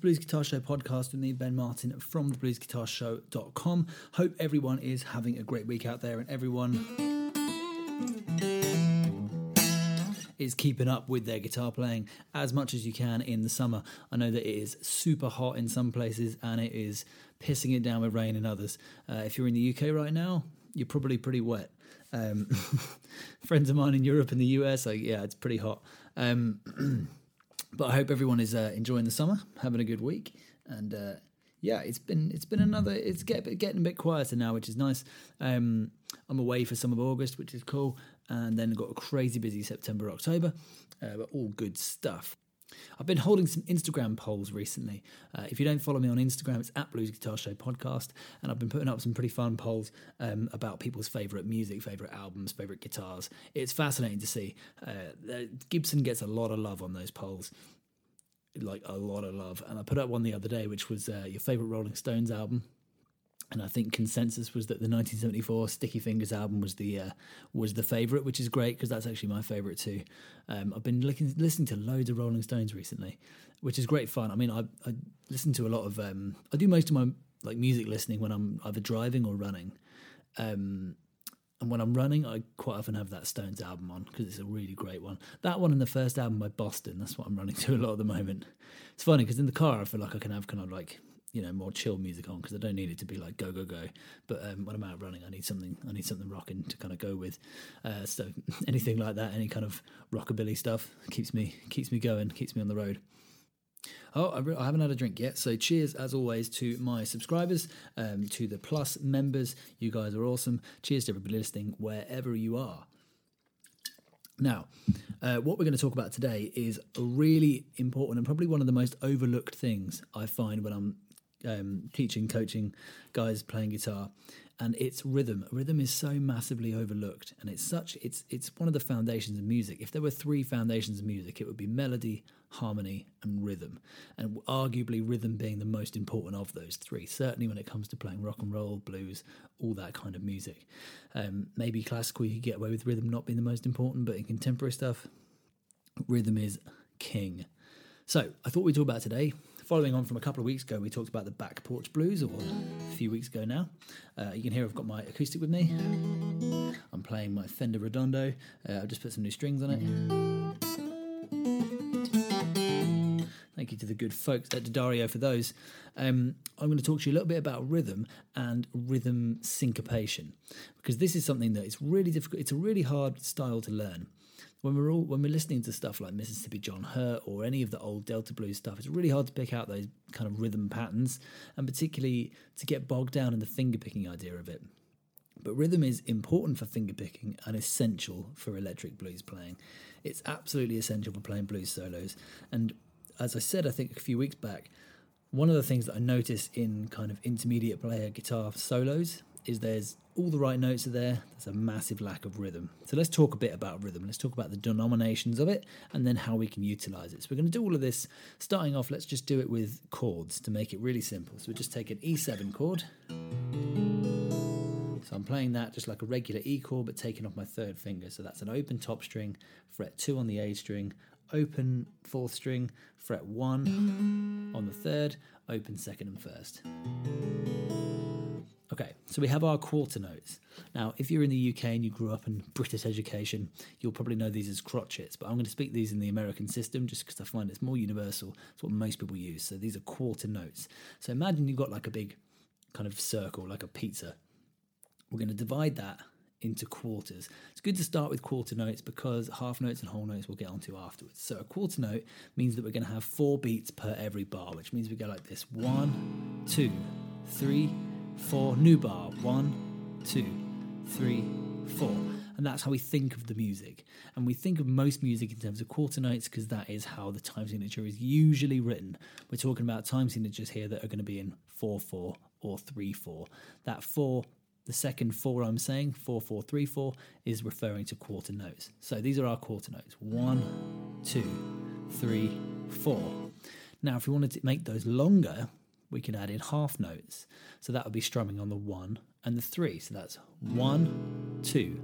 the Blues Guitar Show podcast with me, Ben Martin from thebluesguitarshow.com. Hope everyone is having a great week out there and everyone is keeping up with their guitar playing as much as you can in the summer. I know that it is super hot in some places and it is pissing it down with rain in others. Uh, if you're in the UK right now, you're probably pretty wet. Um, friends of mine in Europe and the US, like, yeah, it's pretty hot. Um, but I hope everyone is uh, enjoying the summer, having a good week, and uh, yeah, it's been it's been another. It's get, getting a bit quieter now, which is nice. Um, I'm away for some of August, which is cool, and then got a crazy busy September, October, uh, but all good stuff. I've been holding some Instagram polls recently. Uh, if you don't follow me on Instagram, it's at Blues Guitar Show Podcast, and I've been putting up some pretty fun polls um, about people's favourite music, favourite albums, favourite guitars. It's fascinating to see. Uh, Gibson gets a lot of love on those polls, like a lot of love. And I put up one the other day, which was uh, your favourite Rolling Stones album and I think consensus was that the 1974 Sticky Fingers album was the uh, was the favorite, which is great because that's actually my favorite too. Um, I've been looking, listening to loads of Rolling Stones recently, which is great fun. I mean, I, I listen to a lot of um, I do most of my like music listening when I'm either driving or running. Um, and when I'm running, I quite often have that Stones album on because it's a really great one. That one and the first album by Boston, that's what I'm running to a lot at the moment. It's funny because in the car, I feel like I can have kind of like you know more chill music on because I don't need it to be like go go go. But um, when I'm out running, I need something I need something rocking to kind of go with. Uh, so anything like that, any kind of rockabilly stuff keeps me keeps me going, keeps me on the road. Oh, I, re- I, haven't had a drink yet. So, cheers as always to my subscribers, um, to the Plus members. You guys are awesome. Cheers to everybody listening wherever you are. Now, uh, what we're going to talk about today is really important and probably one of the most overlooked things I find when I'm um, teaching, coaching guys playing guitar, and it's rhythm. Rhythm is so massively overlooked, and it's such it's it's one of the foundations of music. If there were three foundations of music, it would be melody, harmony, and rhythm. And arguably, rhythm being the most important of those three. Certainly, when it comes to playing rock and roll, blues, all that kind of music. Um, maybe classical, you could get away with rhythm not being the most important, but in contemporary stuff, rhythm is king. So I thought we'd talk about today following on from a couple of weeks ago, we talked about the back porch blues, or a few weeks ago now. Uh, you can hear I've got my acoustic with me. I'm playing my Fender Redondo. Uh, I've just put some new strings on it. Thank you to the good folks at D'Addario for those. Um, I'm going to talk to you a little bit about rhythm and rhythm syncopation because this is something that is really difficult. It's a really hard style to learn when we're all when we're listening to stuff like Mississippi John Hurt or any of the old Delta blues stuff, it's really hard to pick out those kind of rhythm patterns, and particularly to get bogged down in the finger picking idea of it. But rhythm is important for finger picking and essential for electric blues playing. It's absolutely essential for playing blues solos. And as I said, I think a few weeks back, one of the things that I notice in kind of intermediate player guitar solos is there's all the right notes are there. There's a massive lack of rhythm. So let's talk a bit about rhythm. Let's talk about the denominations of it and then how we can utilize it. So we're going to do all of this. Starting off, let's just do it with chords to make it really simple. So we just take an E7 chord. So I'm playing that just like a regular E chord, but taking off my third finger. So that's an open top string, fret two on the A string, open fourth string, fret one on the third, open second and first. Okay, so we have our quarter notes. Now, if you're in the UK and you grew up in British education, you'll probably know these as crotchets, but I'm going to speak these in the American system just because I find it's more universal. It's what most people use. So these are quarter notes. So imagine you've got like a big kind of circle, like a pizza. We're going to divide that into quarters. It's good to start with quarter notes because half notes and whole notes we'll get onto afterwards. So a quarter note means that we're going to have four beats per every bar, which means we go like this one, two, three, four, new bar, one, two, three, four. And that's how we think of the music. And we think of most music in terms of quarter notes because that is how the time signature is usually written. We're talking about time signatures here that are going to be in 4 4 or 3 4. That 4, the second 4 I'm saying, 4 4 3 4, is referring to quarter notes. So these are our quarter notes 1, 2, 3, 4. Now, if we wanted to make those longer, we can add in half notes. So that would be strumming on the one and the three. So that's one, two,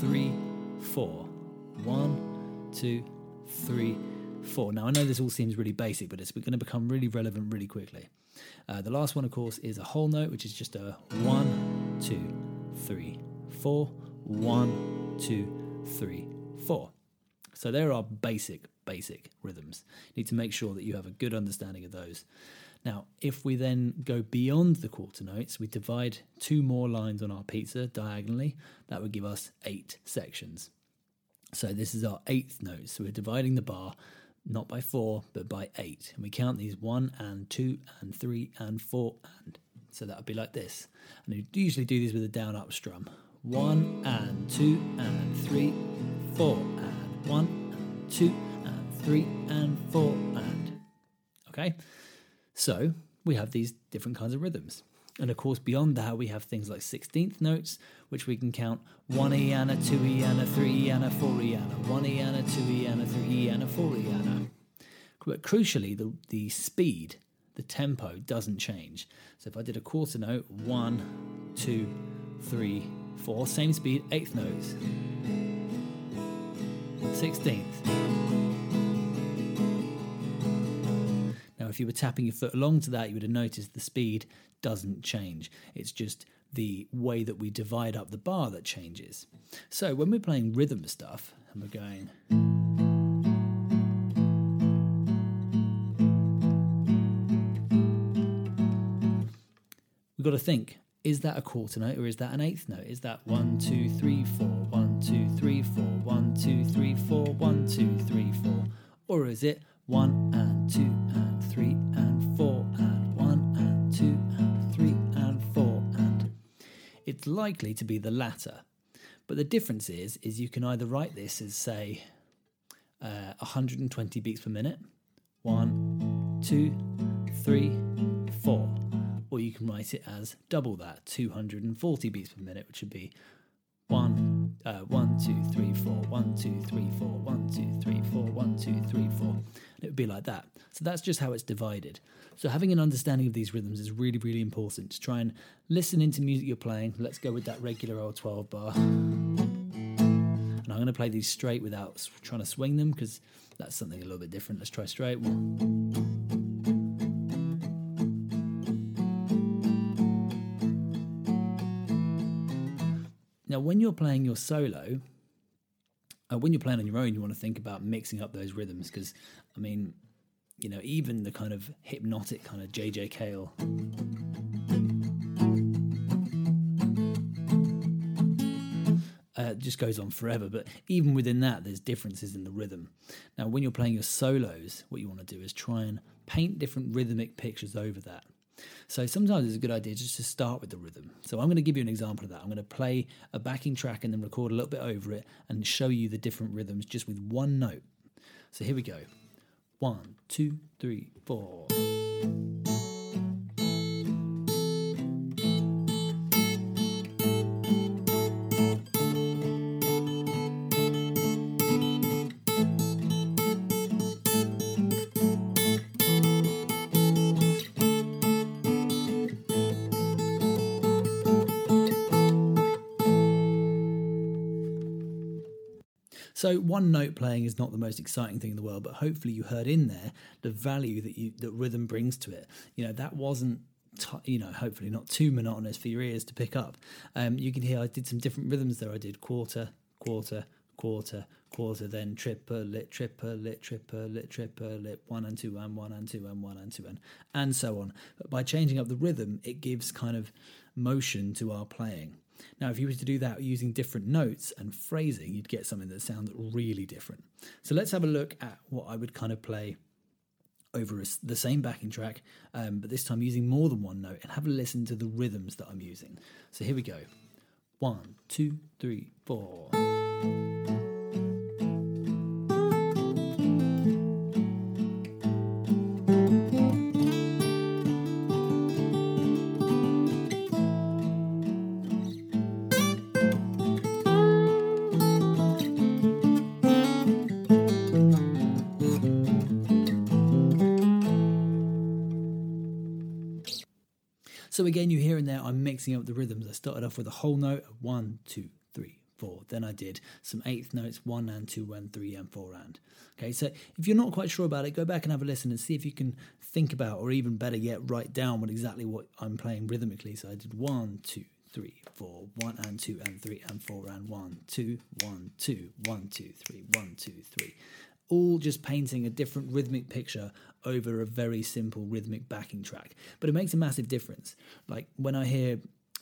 three, four. One, two, three, four. Now, I know this all seems really basic, but it's going to become really relevant really quickly. Uh, the last one, of course, is a whole note, which is just a one, two, three, four, one, two, three, four. So there are basic, basic rhythms. You need to make sure that you have a good understanding of those. Now, if we then go beyond the quarter notes, we divide two more lines on our pizza diagonally, that would give us eight sections. So this is our eighth note. So we're dividing the bar not by four, but by eight. And we count these one and two and three and four and. So that would be like this. And we usually do these with a down up strum. One and two and three, four and one and two and three and four and. Okay? So we have these different kinds of rhythms. And of course, beyond that, we have things like 16th notes, which we can count 1E and a 2E and a 3E and a 4E and a 1E and a 2E and a 3E and a 4E and a. But crucially, the, the speed, the tempo doesn't change. So if I did a quarter note, one, two, three, four, same speed, eighth notes. 16th. If you were tapping your foot along to that, you would have noticed the speed doesn't change. It's just the way that we divide up the bar that changes. So when we're playing rhythm stuff and we're going. We've got to think is that a quarter note or is that an eighth note? Is that one, two, three, four, one, two, three, four, one, two, three, four, one, two, three, four? Or is it one and two it's likely to be the latter. But the difference is is you can either write this as say uh, 120 beats per minute one two three four or you can write it as double that 240 beats per minute which would be one, uh, one, two, three, four, one, two, three, four, one, two, three, four, one, two, three, four. It would be like that. So that's just how it's divided. So having an understanding of these rhythms is really, really important. To try and listen into music you're playing. Let's go with that regular old 12 bar. And I'm going to play these straight without trying to swing them because that's something a little bit different. Let's try straight. One. Now, when you're playing your solo, uh, when you're playing on your own, you want to think about mixing up those rhythms because, I mean, you know, even the kind of hypnotic kind of JJ Cale. Uh, just goes on forever, but even within that, there's differences in the rhythm. Now, when you're playing your solos, what you want to do is try and paint different rhythmic pictures over that. So sometimes it's a good idea just to start with the rhythm. So I'm going to give you an example of that. I'm going to play a backing track and then record a little bit over it and show you the different rhythms just with one note. So here we go. One, two, three, four. So one note playing is not the most exciting thing in the world, but hopefully you heard in there the value that you that rhythm brings to it. You know that wasn't T- you know, hopefully not too monotonous for your ears to pick up. Um, you can hear I did some different rhythms there. I did quarter, quarter, quarter, quarter, then triplet, triplet, triplet, triplet, one and two and one and two and one and two and and so on. But by changing up the rhythm, it gives kind of motion to our playing. Now, if you were to do that using different notes and phrasing, you'd get something that sounds really different. So let's have a look at what I would kind of play over the same backing track, um, but this time using more than one note, and have a listen to the rhythms that I'm using. So here we go. One, two, three, four. So again, you hear in there, I'm mixing up the rhythms. I started off with a whole note one, two, three, four. Then I did some eighth notes, one and two and three and four and. Okay, so if you're not quite sure about it, go back and have a listen and see if you can think about, or even better yet, write down what exactly what I'm playing rhythmically. So I did one, two, three, four, one and two and three and four and one, two, one, two, one, two, three, one, two, three. All just painting a different rhythmic picture over a very simple rhythmic backing track. But it makes a massive difference. Like when I hear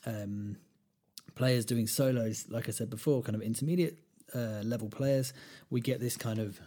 um, players doing solos, like I said before, kind of intermediate uh, level players, we get this kind of.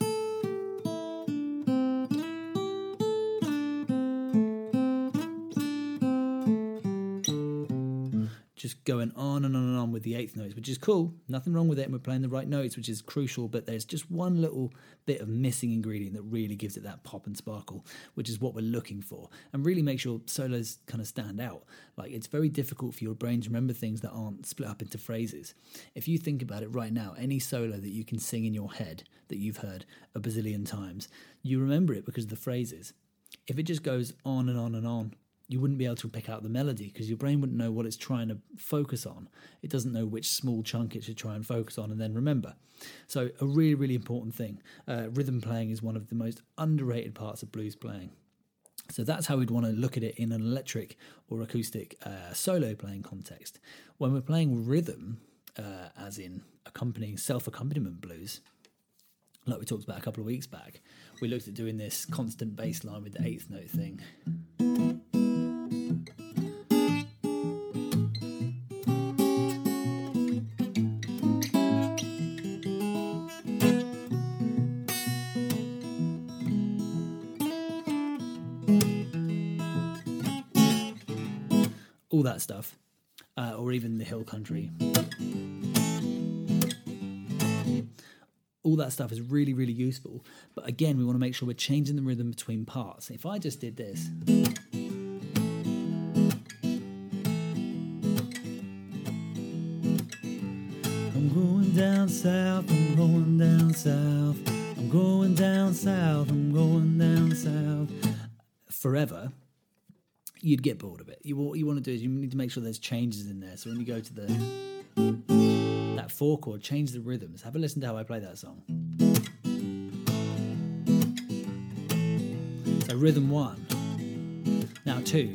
Just going on and on and on with the eighth notes, which is cool. Nothing wrong with it. And we're playing the right notes, which is crucial. But there's just one little bit of missing ingredient that really gives it that pop and sparkle, which is what we're looking for. And really make sure solos kind of stand out. Like it's very difficult for your brain to remember things that aren't split up into phrases. If you think about it right now, any solo that you can sing in your head that you've heard a bazillion times, you remember it because of the phrases. If it just goes on and on and on, you wouldn't be able to pick out the melody because your brain wouldn't know what it's trying to focus on. It doesn't know which small chunk it should try and focus on and then remember. So, a really, really important thing. Uh, rhythm playing is one of the most underrated parts of blues playing. So that's how we'd want to look at it in an electric or acoustic uh, solo playing context. When we're playing rhythm, uh, as in accompanying self accompaniment blues, like we talked about a couple of weeks back, we looked at doing this constant bass line with the eighth note thing. All that stuff, uh, or even the hill country. All that stuff is really, really useful. But again, we want to make sure we're changing the rhythm between parts. If I just did this. I'm going down south, I'm going down south, I'm going down south, I'm going down south. Forever, you'd get bored of it. You what you want to do is you need to make sure there's changes in there. So when you go to the that four chord, change the rhythms. Have a listen to how I play that song. So rhythm one, now two,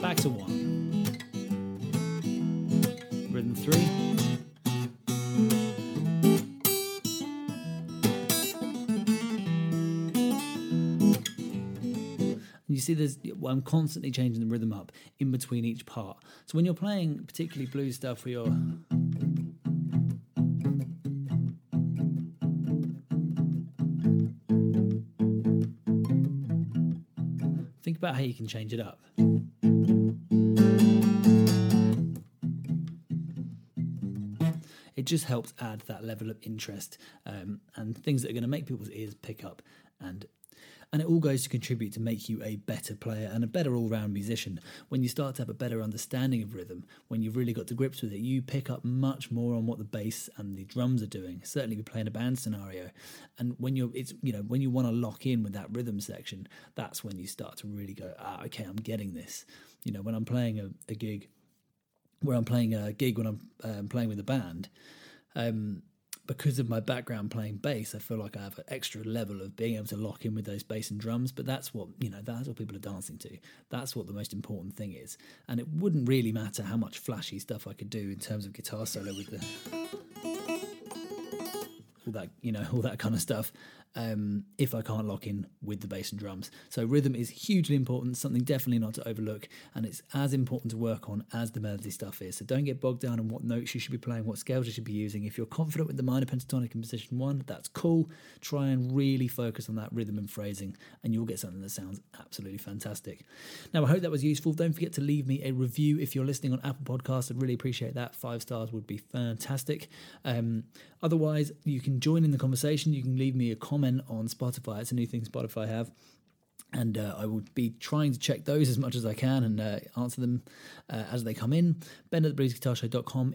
back to one, rhythm three. See there's I'm constantly changing the rhythm up in between each part. So when you're playing particularly blues stuff where you're think about how you can change it up. It just helps add that level of interest um, and things that are going to make people's ears pick up and and it all goes to contribute to make you a better player and a better all round musician. When you start to have a better understanding of rhythm, when you've really got to grips with it, you pick up much more on what the bass and the drums are doing. Certainly, we play in a band scenario, and when you're, it's you know, when you want to lock in with that rhythm section, that's when you start to really go, ah, okay, I'm getting this. You know, when I'm playing a, a gig, where I'm playing a gig when I'm um, playing with a band. Um, because of my background playing bass, I feel like I have an extra level of being able to lock in with those bass and drums. But that's what you know. That's what people are dancing to. That's what the most important thing is. And it wouldn't really matter how much flashy stuff I could do in terms of guitar solo with the all that you know all that kind of stuff um, if I can't lock in with the bass and drums. So rhythm is hugely important, something definitely not to overlook, and it's as important to work on as the melody stuff is. So don't get bogged down on what notes you should be playing, what scales you should be using. If you're confident with the minor pentatonic in position one, that's cool. Try and really focus on that rhythm and phrasing, and you'll get something that sounds absolutely fantastic. Now I hope that was useful. Don't forget to leave me a review if you're listening on Apple Podcasts. I'd really appreciate that. Five stars would be fantastic. Um, otherwise, you can join in the conversation. You can leave me a comment on Spotify. It's a new thing Spotify have. And uh, I will be trying to check those as much as I can and uh, answer them uh, as they come in. Ben at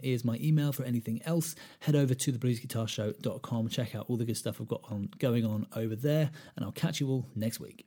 is my email for anything else. Head over to thebluesguitarshow.com, check out all the good stuff I've got on, going on over there, and I'll catch you all next week.